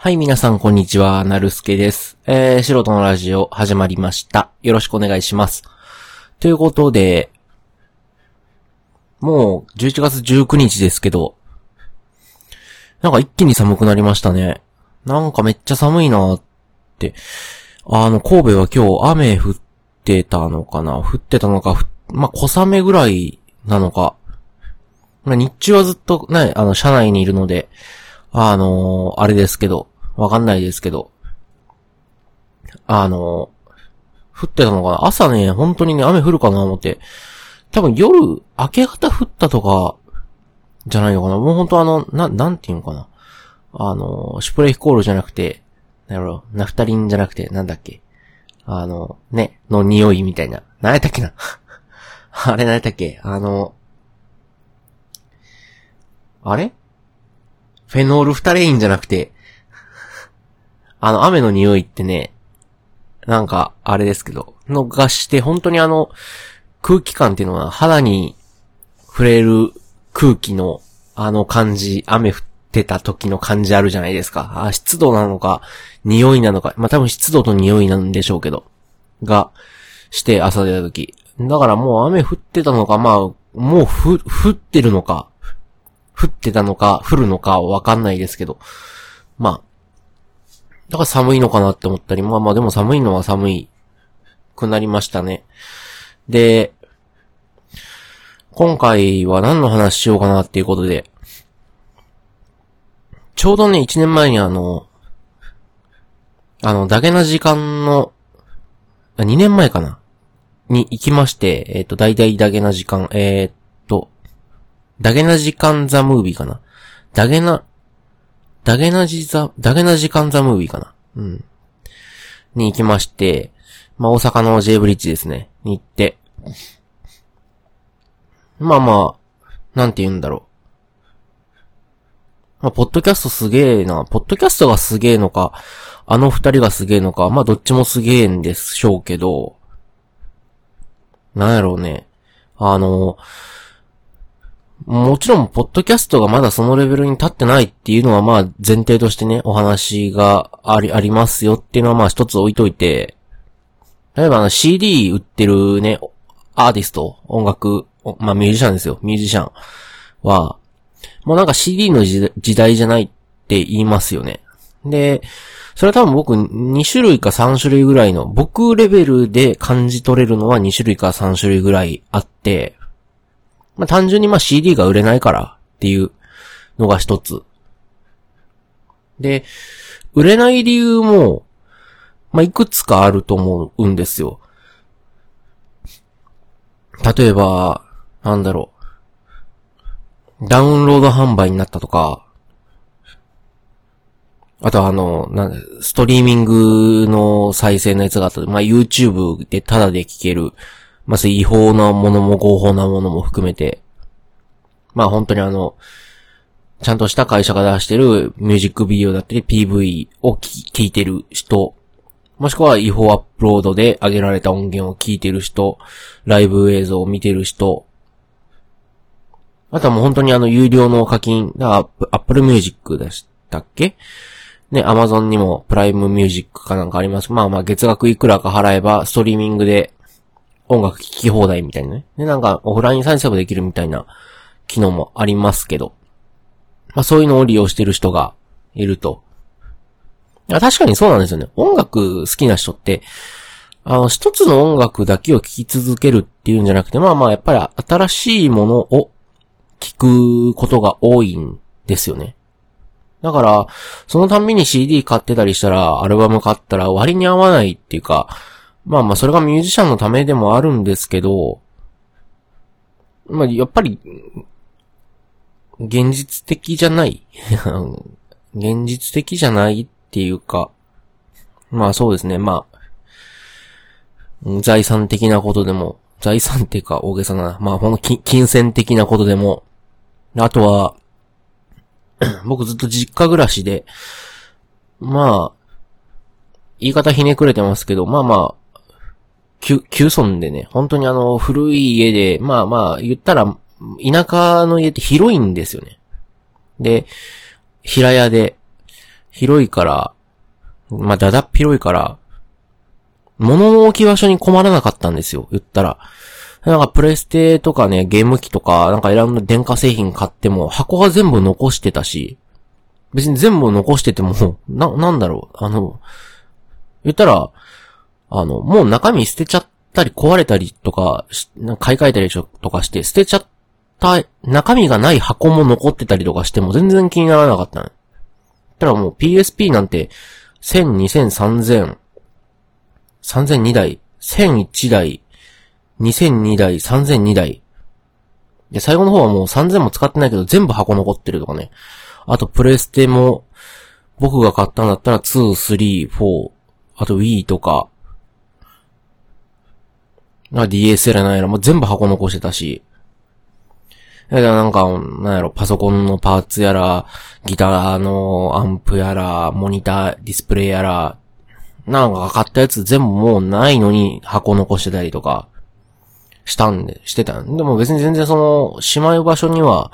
はい、皆さん、こんにちは。なるすけです。えー、素人のラジオ、始まりました。よろしくお願いします。ということで、もう、11月19日ですけど、なんか一気に寒くなりましたね。なんかめっちゃ寒いなーって。あの、神戸は今日雨降ってたのかな？降ってたのか、まあ、小雨ぐらいなのか。まあ、日中はずっとね、あの、車内にいるので、あのーあれですけど、わかんないですけど、あの降ってたのかな朝ね、本当にね、雨降るかな思って、多分夜、明け方降ったとか、じゃないのかな。もう本当あの、な、なんていうのかな。あのシュプレヒコールじゃなくて、なんやろ、ナフタリンじゃなくて、なんだっけ。あの、ね、の匂いみたいな。何やったっけな。あれ何やったっけ。あの、あれ？フェノールフタレインじゃなくて、あの、雨の匂いってね、なんか、あれですけど、のがして、本当にあの、空気感っていうのは肌に触れる空気のあの感じ、雨降ってた時の感じあるじゃないですか。あ、湿度なのか、匂いなのか、まあ、多分湿度と匂いなんでしょうけど、が、して朝出た時。だからもう雨降ってたのか、まあ、もうふ、降ってるのか、降ってたのか、降るのかわかんないですけど。まあ。だから寒いのかなって思ったり、まあまあでも寒いのは寒いくなりましたね。で、今回は何の話しようかなっていうことで、ちょうどね、1年前にあの、あの、ダゲな時間の、2年前かな？に行きまして、えっ、と、大々ダゲな時間、えーっと、ダゲな時間ザムービーかな？ダゲな、ダゲなじザ、ダゲな時間ザムービーかな？うん。に行きまして、まあ、大阪の J ブリッジですね。に行って。まあまあ、なんて言うんだろう。まあ、ポッドキャストすげえな。ポッドキャストがすげえのか、あの二人がすげえのか、まあ、どっちもすげえんでしょうけど、なんやろうね。あの、もちろん、ポッドキャストがまだそのレベルに立ってないっていうのは、まあ、前提としてね、お話があり、ありますよっていうのは、まあ、一つ置いといて、例えば、CD 売ってるね、アーティスト、音楽、まあ、ミュージシャンですよ、ミュージシャンは、もうなんか CD の時代じゃないって言いますよね。で、それは多分僕2種類か3種類ぐらいの、僕レベルで感じ取れるのは2種類か3種類ぐらいあって、まあ単純にまあ CD が売れないからっていうのが一つ。で、売れない理由も、まあいくつかあると思うんですよ。例えば、なんだろう。ダウンロード販売になったとか、あとあの、なんストリーミングの再生のやつがあった。まあ、YouTube でタダで聞ける。まあ、そういう違法なものも合法なものも含めて。まあ、本当にあの、ちゃんとした会社が出してるミュージックビデオだったり PV を聞聞いてる人、もしくは違法アップロードで上げられた音源を聞いてる人、ライブ映像を見てる人、あとはもう本当にあの有料の課金、アップ、アップルミュージックでしたっけ？ね、アマゾンにもプライムミュージックかなんかあります。まあまあ月額いくらか払えばストリーミングで音楽聴き放題みたいなね。で、なんかオフライン再生もできるみたいな機能もありますけど。まあそういうのを利用してる人がいると。いや確かにそうなんですよね。音楽好きな人って、あの、一つの音楽だけを聴き続けるっていうんじゃなくて、まあまあやっぱり新しいものを聞くことが多いんですよね。だから、そのたんびに CD 買ってたりしたら、アルバム買ったら割に合わないっていうか、まあまあそれがミュージシャンのためでもあるんですけど、まあやっぱり、現実的じゃない。現実的じゃないっていうか、まあそうですね、まあ、財産的なことでも、財産っていうか大げさな、まあほんの金銭的なことでも、あとは、僕ずっと実家暮らしで、まあ、言い方ひねくれてますけど、まあまあ、旧、旧村でね、本当にあの、古い家で、まあまあ、言ったら、田舎の家って広いんですよね。で、平屋で、広いから、まあ、だだっ広いから、物の置き場所に困らなかったんですよ、言ったら。なんかプレステとかね、ゲーム機とか、なんかいろんな電化製品買っても、箱が全部残してたし、別に全部残してても、な、なんだろう、あの、言ったら、あの、もう中身捨てちゃったり壊れたりとか、買い替えたりとかして捨てちゃった中身がない箱も残ってたりとかしても全然気にならなかったね。たらもう PSP なんて、1000、2000、3000、3002台、1001台、2002台、3002台。で、最後の方はもう3000も使ってないけど全部箱残ってるとかね。あとプレステも、僕が買ったんだったら2、3、4、あと Wii とか、DSL なんやら、もう全部箱残してたし。だからなんか、なんやろ、パソコンのパーツやら、ギターのアンプやら、モニター、ディスプレイやら、なんか買ったやつ全部もうないのに箱残してたりとか、したんで、してたん。でも別に全然その、しまう場所には、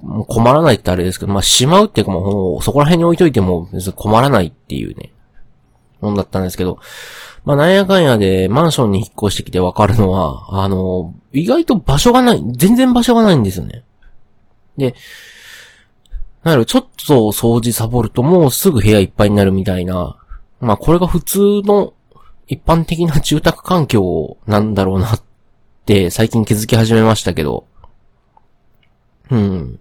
もう困らないってあれですけど、まあ、しまうっていうかもう、そこら辺に置いといても別に困らないっていうね、もんだったんですけど、まあ、なんやかんやでマンションに引っ越してきてわかるのは、あの、意外と場所がない、全然場所がないんですよね。で、なんやろ、ちょっと掃除サボるともうすぐ部屋いっぱいになるみたいな、まあこれが普通の一般的な住宅環境なんだろうなって最近気づき始めましたけど。うん。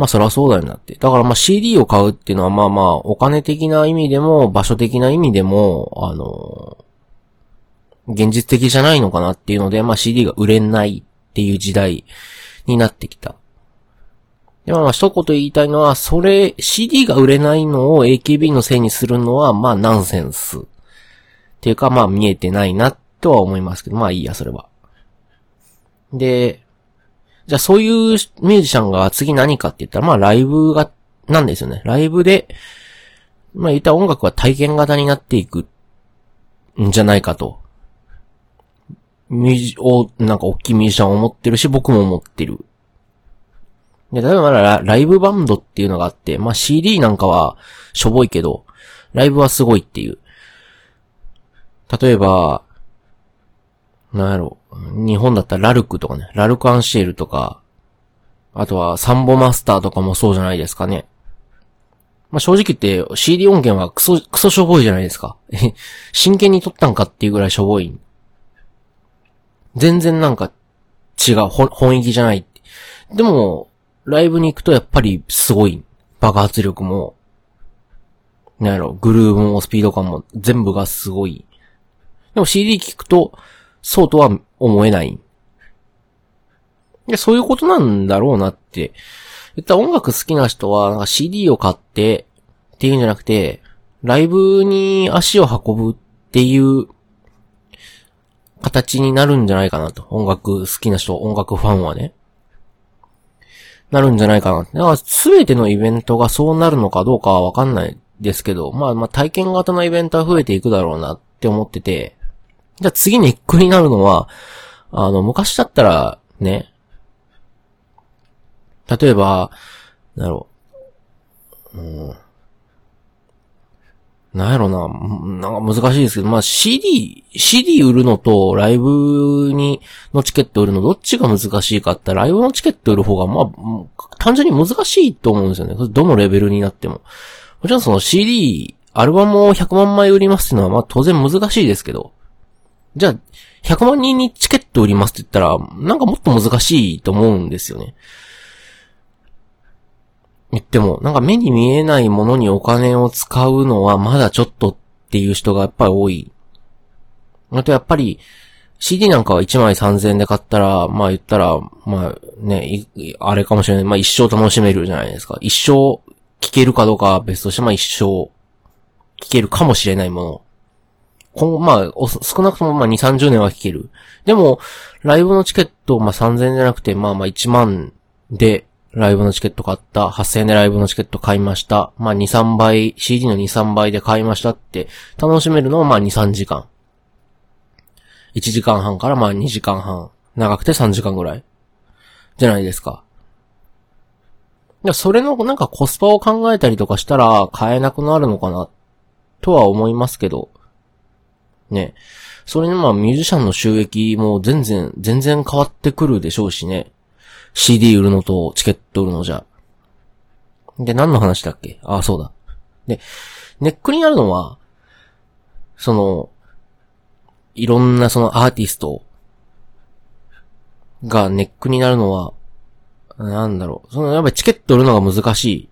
まあそらそうだよなって。だからまあ CD を買うっていうのはまあまあお金的な意味でも場所的な意味でも、あの現実的じゃないのかなっていうので、まあ CD が売れないっていう時代になってきた。でもまあ一言言いたいのは、それ、CD が売れないのを AKB のせいにするのは、まあナンセンス。っていうかまあ見えてないなとは思いますけど、まあいいや、それは。で、じゃあそういうミュージシャンが次何かって言ったら、まあライブが、なんですよね。ライブで、まあ言った音楽は体験型になっていくんじゃないかと。ミュージ、を、なんか大きいミュージシャンを持ってるし、僕も思ってる。で、例えばラライブバンドっていうのがあって、まあ CD なんかはしょぼいけど、ライブはすごいっていう。例えば、なんやろ、日本だったらラルクとかね、ラルクアンシエルとか、あとはサンボマスターとかもそうじゃないですかね。まあ、正直言って CD 音源はクソ、クソしょぼいじゃないですか。真剣に撮ったんかっていうぐらいしょぼい。全然なんか違う、本意気じゃない。でも、ライブに行くとやっぱりすごい。爆発力も、なんやろ、グルーヴもスピード感も全部がすごい。でも CD 聞くと、そうとは思えない。で、そういうことなんだろうなって。言った音楽好きな人は、なんか CD を買って、っていうんじゃなくて、ライブに足を運ぶっていう形になるんじゃないかなと。音楽好きな人、音楽ファンはね。なるんじゃないかな。だからすべてのイベントがそうなるのかどうかはわかんないですけど、まあまあ体験型のイベントは増えていくだろうなって思ってて、じゃあ次ネックになるのは、あの、昔だったら、ね、例えば、なろう、うん、なんやろな、なんか難しいですけど、まあ CD、CD 売るのとライブに、のチケット売るのどっちが難しいかってライブのチケット売る方が、まあ、単純に難しいと思うんですよね。どのレベルになっても。もちろんその CD、アルバムを100万枚売りますっていうのは、まあ当然難しいですけど。じゃあ、100万人にチケット売りますって言ったら、なんかもっと難しいと思うんですよね。言っても、なんか目に見えないものにお金を使うのはまだちょっとっていう人がやっぱり多い。あとやっぱり、CD なんかは1枚3000円で買ったら、まあ言ったら、まあね、あれかもしれない。まあ一生楽しめるじゃないですか。一生聞けるかどうかは別として、まあ一生聞けるかもしれないもの。今後、まあ、少なくともまあ2、30年は聞ける。でも、ライブのチケット、まあ3000円じゃなくて、まあまあ1万でライブのチケット買った。8000円でライブのチケット買いました。まあ、2、3倍、CD の2、3倍で買いましたって楽しめるのはまあ2、3時間。1時間半からまあ2時間半。長くて3時間ぐらい。じゃないですか。や、それのなんかコスパを考えたりとかしたら買えなくなるのかな、とは思いますけど。ね。それにまあミュージシャンの収益も全然、全然変わってくるでしょうしね。CD 売るのとチケット売るのじゃ。で、何の話だっけ？ああ、そうだ。で、ネックになるのは、その、いろんなそのアーティストがネックになるのは、なんだろう。その、やっぱりチケット売るのが難しい。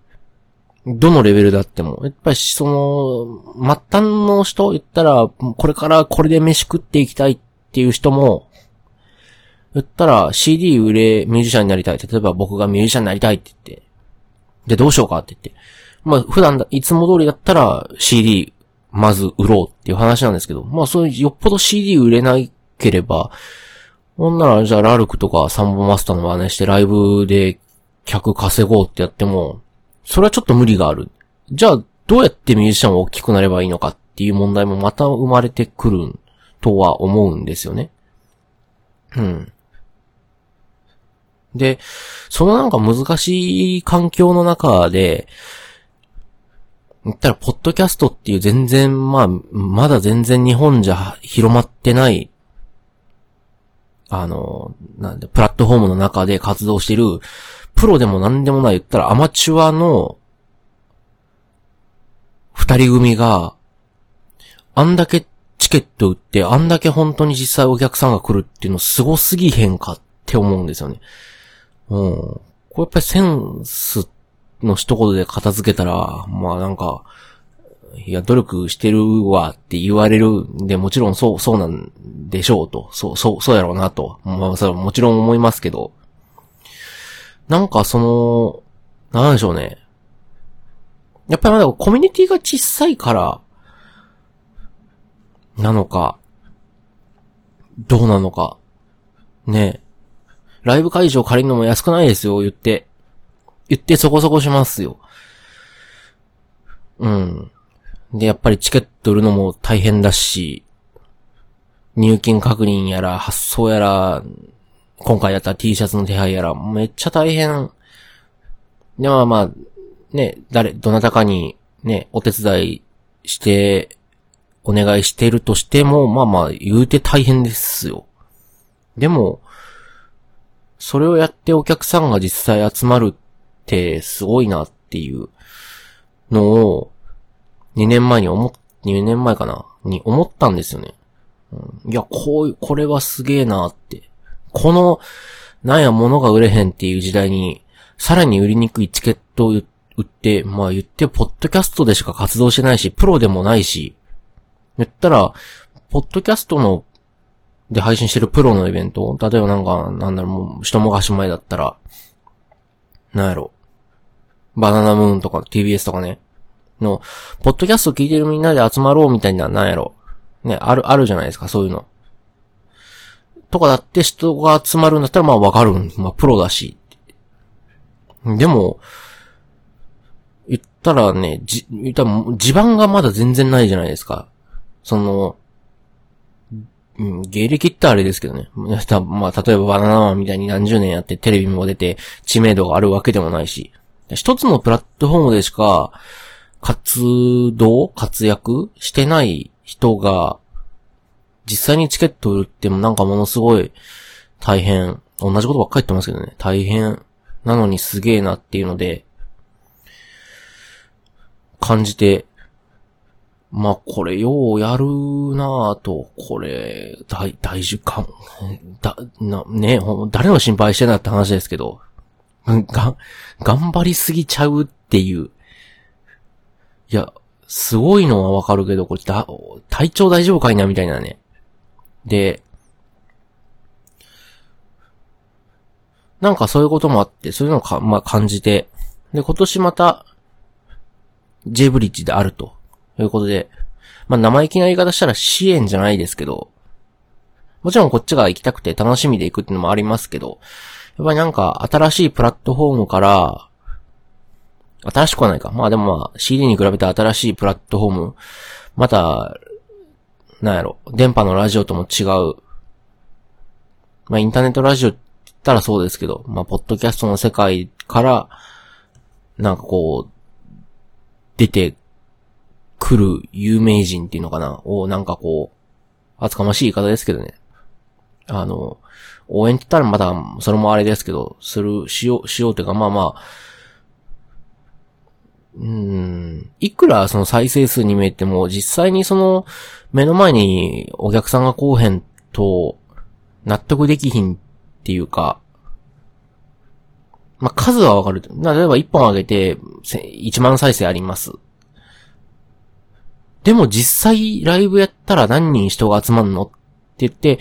どのレベルだっても。やっぱりその、末端の人言ったら、これからこれで飯食っていきたいっていう人も、言ったら CD 売れ、ミュージシャンになりたい。例えば僕がミュージシャンになりたいって言って。で、どうしようかって言って。まあ、普段だ、いつも通りだったら CD まず売ろうっていう話なんですけど、まあそういうよっぽど CD 売れなければ、ほんならじゃあラルクとかサンボマスターの真似してライブで客稼ごうってやっても、それはちょっと無理がある。じゃあどうやってミュージシャンは大きくなればいいのかっていう問題もまた生まれてくるとは思うんですよね。うん。で、そのなんか難しい環境の中で、言ったら、ポッドキャストっていう全然、まあ、まだ全然日本じゃ広まってない、あの、なんで、プラットフォームの中で活動してる、プロでも何でもない言ったらアマチュアの二人組が、あんだけチケット売って、あんだけ本当に実際お客さんが来るっていうのすすぎへんかって思うんですよね。うん。これやっぱりセンスの一言で片付けたら、まあなんか、いや、努力してるわって言われるんで、もちろんそう、そうなんでしょうと。そう、そう、そうやろうなと。まあ、それはもちろん思いますけど。なんかその、なんでしょうね。やっぱりまだコミュニティが小さいから、なのか、どうなのか。ねライブ会場借りるのも安くないですよ、言って。言ってそこそこしますよ。うん。で、やっぱりチケット売るのも大変だし、入金確認やら、発送やら、今回やった T シャツの手配やら、めっちゃ大変。で、まあまあ、ね、誰、どなたかに、ね、お手伝いして、お願いしてるとしても、まあまあ、言うて大変ですよ。でも、それをやってお客さんが実際集まるってすごいなっていうのを、2年前に思っ、2年前かな？に思ったんですよね。うん、いや、こういう、これはすげえなって。この、なんや物が売れへんっていう時代に、さらに売りにくいチケットを売って、まあ言って、ポッドキャストでしか活動してないし、プロでもないし、言ったら、ポッドキャストので配信してるプロのイベント例えばなんか、なんだろう、もう、一昔前だったら、なんやろ。バナナムーンとか TBS とかね。の、ポッドキャスト聞いてるみんなで集まろうみたいな、なんやろ。ね、ある、あるじゃないですか、そういうの。とかだって人が集まるんだったらまあわかる。まあプロだし。でも、言ったらね、じ、言ったら地盤がまだ全然ないじゃないですか。その、うん、芸歴ってあれですけどね。まあ、例えばバナナマンみたいに何十年やってテレビも出て知名度があるわけでもないし。一つのプラットフォームでしか活動活躍してない人が、実際にチケット売るってもなんかものすごい大変、同じことばっかり言ってますけどね。大変なのにすげえなっていうので、感じてまあ、これ、ようやるなぁと、これ、大、大事か、だ、な、ね、誰の心配してんだって話ですけど、が、頑張りすぎちゃうっていう。いや、すごいのはわかるけど、これ、だ、体調大丈夫かいなみたいなね。で、なんかそういうこともあって、そういうのをか、まあ、感じて、で、今年また、J ブリッジであると。いうことで、まあ、生意気な言い方したら支援じゃないですけど、もちろんこっちが行きたくて楽しみで行くっていうのもありますけど、やっぱりなんか新しいプラットフォームから、新しくはないか。まあでもまあ CD に比べて新しいプラットフォーム、また、なんやろ、電波のラジオとも違う。まあインターネットラジオって言ったらそうですけど、まあポッドキャストの世界から、なんかこう、出てくる有名人っていうのかなを、なんかこう、厚かましい言い方ですけどね。あの、応援って言ったらまだ、それもあれですけど、する、しよう、しようっていうか、まあまあ、うん、いくらその再生数に見えても、実際にその、目の前にお客さんが来おへんと、納得できひんっていうか、まあ、数はわかる。例えば1本上げて、1万再生あります。でも実際ライブやったら何人人が集まんのって言って、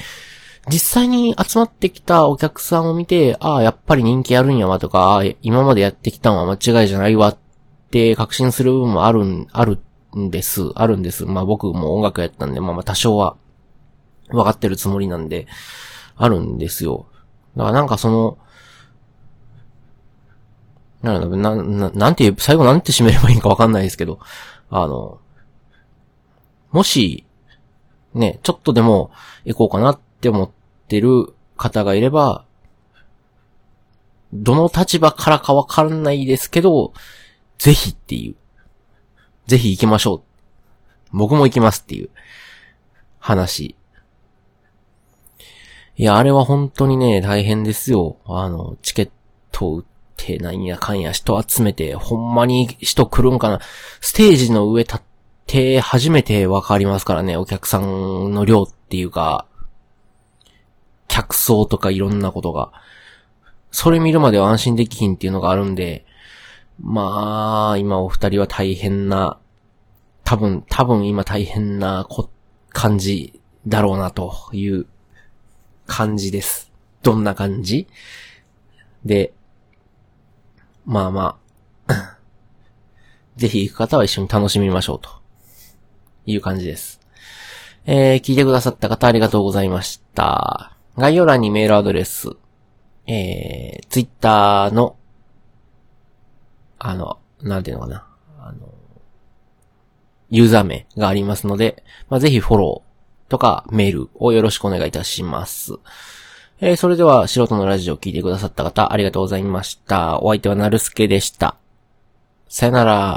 実際に集まってきたお客さんを見て、ああ、やっぱり人気あるんやわとか、今までやってきたのは間違いじゃないわっって確信する部分もあるん、あるんです。あるんです。まあ僕も音楽やったんで、まあまあ多少は分かってるつもりなんで、あるんですよ。だからなんかその、な、な、ななんて、最後なんて締めればいいのかわかんないですけど、あの、もし、ね、ちょっとでも行こうかなって思ってる方がいれば、どの立場からかわからないですけど、ぜひっていう。ぜひ行きましょう。僕も行きますっていう話。いや、あれは本当にね、大変ですよ。あの、チケット売ってなんやかんや人集めて、ほんまに人来るんかな。ステージの上立って初めてわかりますからね、お客さんの量っていうか、客層とかいろんなことが。それ見るまでは安心できひんっていうのがあるんで、まあ、今お二人は大変な、多分、多分今大変なこ、感じだろうなという感じです。どんな感じ？で、まあまあ、ぜひ行く方は一緒に楽しみましょうという感じです。えー、聞いてくださった方ありがとうございました。概要欄にメールアドレス、えー、ツイッターの、あの、なんていうのかな、あの、ユーザー名がありますので、まあ、ぜひフォローとかメールをよろしくお願いいたします。えー、それでは、素人のラジオを聞いてくださった方、ありがとうございました。お相手はなるすけでした。さよなら。